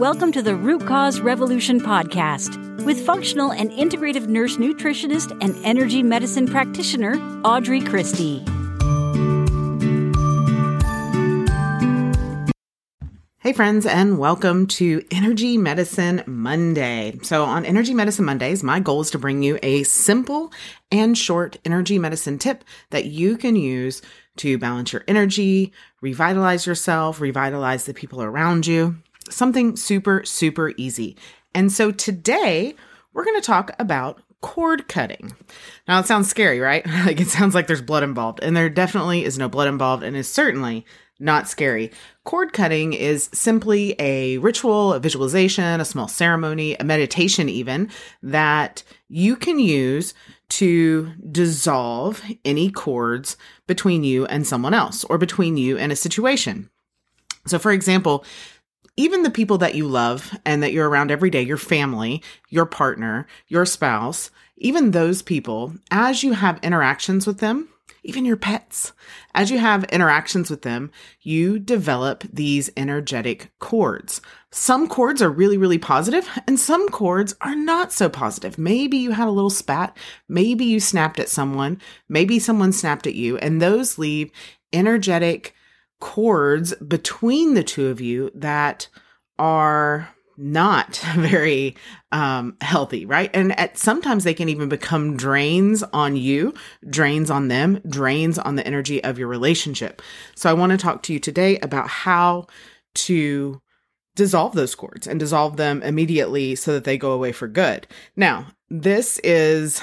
Welcome to the Root Cause Revolution podcast with functional and integrative nurse nutritionist and energy medicine practitioner Audrey Christie. Hey, friends, and welcome to Energy Medicine Monday. So, on Energy Medicine Mondays, my goal is to bring you a simple and short energy medicine tip that you can use to balance your energy, revitalize yourself, revitalize the people around you. Something super, super easy. And so, today, we're going to talk about cord cutting. Now, it sounds scary, right? like it sounds like there's blood involved, and there definitely is no blood involved, and is certainly not scary. Cord cutting is simply a ritual, a visualization, a small ceremony, a meditation, even that you can use to dissolve any cords between you and someone else or between you and a situation. So, for example, even the people that you love and that you're around every day, your family, your partner, your spouse, even those people, as you have interactions with them, even your pets. As you have interactions with them, you develop these energetic cords. Some cords are really, really positive, and some cords are not so positive. Maybe you had a little spat, maybe you snapped at someone, maybe someone snapped at you, and those leave energetic cords between the two of you that are not very um, healthy, right? And at sometimes they can even become drains on you, drains on them, drains on the energy of your relationship. So I want to talk to you today about how to dissolve those cords and dissolve them immediately so that they go away for good. Now, this is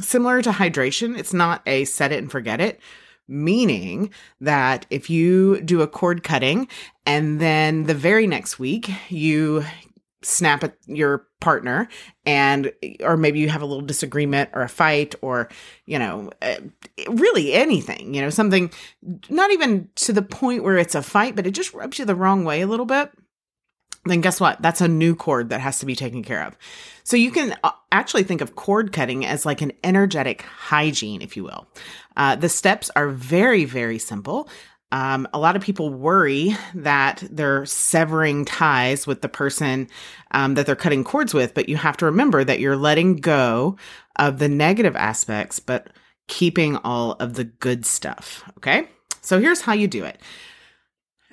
similar to hydration. It's not a set it and forget it meaning that if you do a cord cutting and then the very next week you snap at your partner and or maybe you have a little disagreement or a fight or you know eh, really anything you know something not even to the point where it's a fight but it just rubs you the wrong way a little bit then guess what that's a new cord that has to be taken care of so you can uh, actually think of cord cutting as like an energetic hygiene if you will uh, the steps are very very simple um, a lot of people worry that they're severing ties with the person um, that they're cutting cords with, but you have to remember that you're letting go of the negative aspects, but keeping all of the good stuff. Okay. So here's how you do it.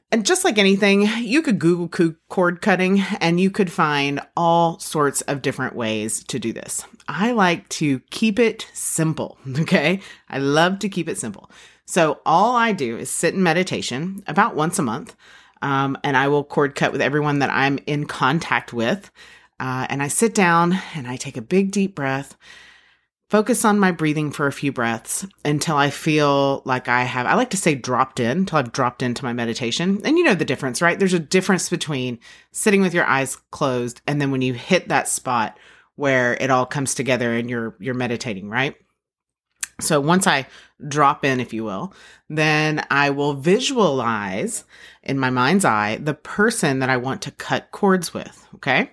And just like anything, you could Google cord cutting and you could find all sorts of different ways to do this. I like to keep it simple. Okay. I love to keep it simple. So all I do is sit in meditation about once a month. Um, and I will cord cut with everyone that I'm in contact with. Uh, and I sit down and I take a big deep breath, focus on my breathing for a few breaths until I feel like I have, I like to say dropped in, until I've dropped into my meditation. And you know the difference, right? There's a difference between sitting with your eyes closed and then when you hit that spot where it all comes together and you're, you're meditating, right? So once I drop in, if you will, then I will visualize in my mind's eye the person that I want to cut cords with. Okay.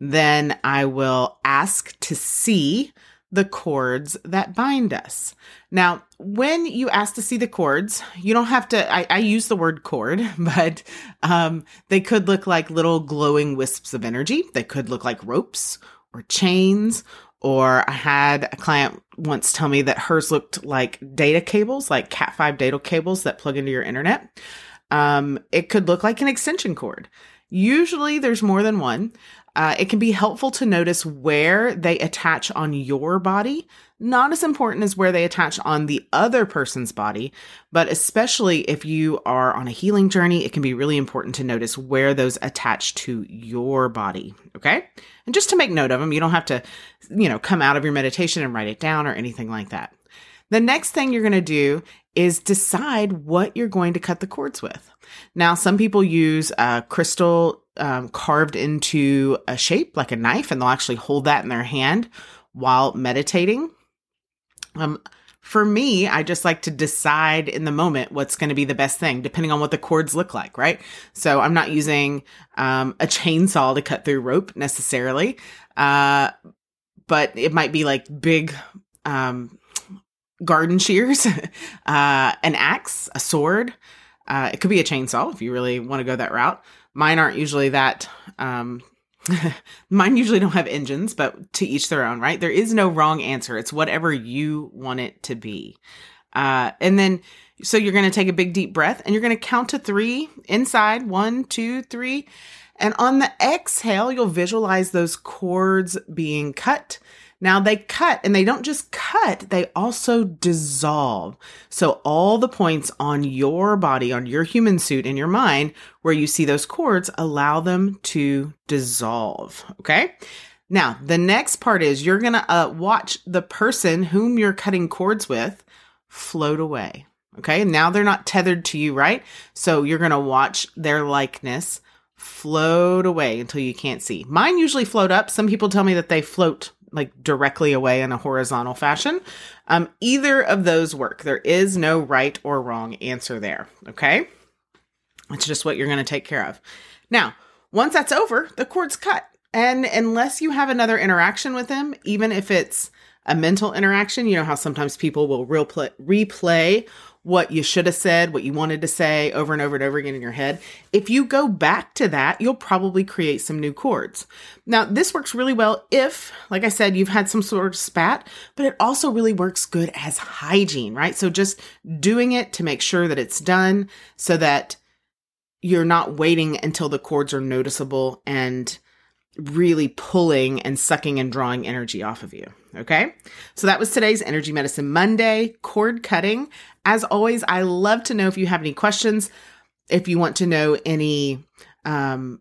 Then I will ask to see the cords that bind us. Now, when you ask to see the cords, you don't have to, I, I use the word cord, but um, they could look like little glowing wisps of energy. They could look like ropes or chains or I had a client once tell me that hers looked like data cables, like Cat5 data cables that plug into your internet. Um, it could look like an extension cord. Usually there's more than one. Uh, it can be helpful to notice where they attach on your body. Not as important as where they attach on the other person's body, but especially if you are on a healing journey, it can be really important to notice where those attach to your body. Okay. And just to make note of them, you don't have to, you know, come out of your meditation and write it down or anything like that. The next thing you're going to do is decide what you're going to cut the cords with. Now, some people use a crystal um, carved into a shape like a knife, and they'll actually hold that in their hand while meditating. Um, for me, I just like to decide in the moment what's going to be the best thing, depending on what the cords look like, right? So I'm not using um, a chainsaw to cut through rope necessarily, uh, but it might be like big um, garden shears, uh, an axe, a sword. Uh, it could be a chainsaw if you really want to go that route. Mine aren't usually that Um, mine usually don't have engines, but to each their own, right? There is no wrong answer. It's whatever you want it to be. Uh, and then, so you're going to take a big deep breath and you're going to count to three inside one, two, three. And on the exhale, you'll visualize those cords being cut. Now they cut and they don't just cut, they also dissolve. So all the points on your body, on your human suit in your mind, where you see those cords, allow them to dissolve. Okay. Now the next part is you're going to uh, watch the person whom you're cutting cords with float away. Okay. Now they're not tethered to you, right? So you're going to watch their likeness float away until you can't see. Mine usually float up. Some people tell me that they float like directly away in a horizontal fashion. Um, either of those work. There is no right or wrong answer there. Okay. It's just what you're going to take care of. Now, once that's over, the cord's cut. And unless you have another interaction with them, even if it's a mental interaction, you know how sometimes people will replay, replay what you should have said, what you wanted to say over and over and over again in your head. If you go back to that, you'll probably create some new cords. Now, this works really well if, like I said, you've had some sort of spat, but it also really works good as hygiene, right? So just doing it to make sure that it's done so that you're not waiting until the cords are noticeable and really pulling and sucking and drawing energy off of you. Okay. So that was today's Energy Medicine Monday cord cutting. As always, I love to know if you have any questions, if you want to know any um,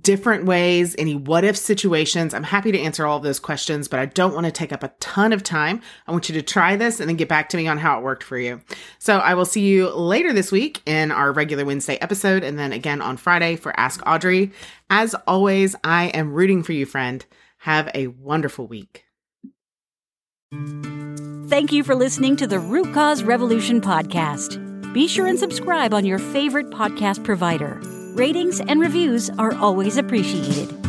different ways, any what if situations. I'm happy to answer all of those questions, but I don't want to take up a ton of time. I want you to try this and then get back to me on how it worked for you. So I will see you later this week in our regular Wednesday episode and then again on Friday for Ask Audrey. As always, I am rooting for you, friend. Have a wonderful week. Thank you for listening to the Root Cause Revolution podcast. Be sure and subscribe on your favorite podcast provider. Ratings and reviews are always appreciated.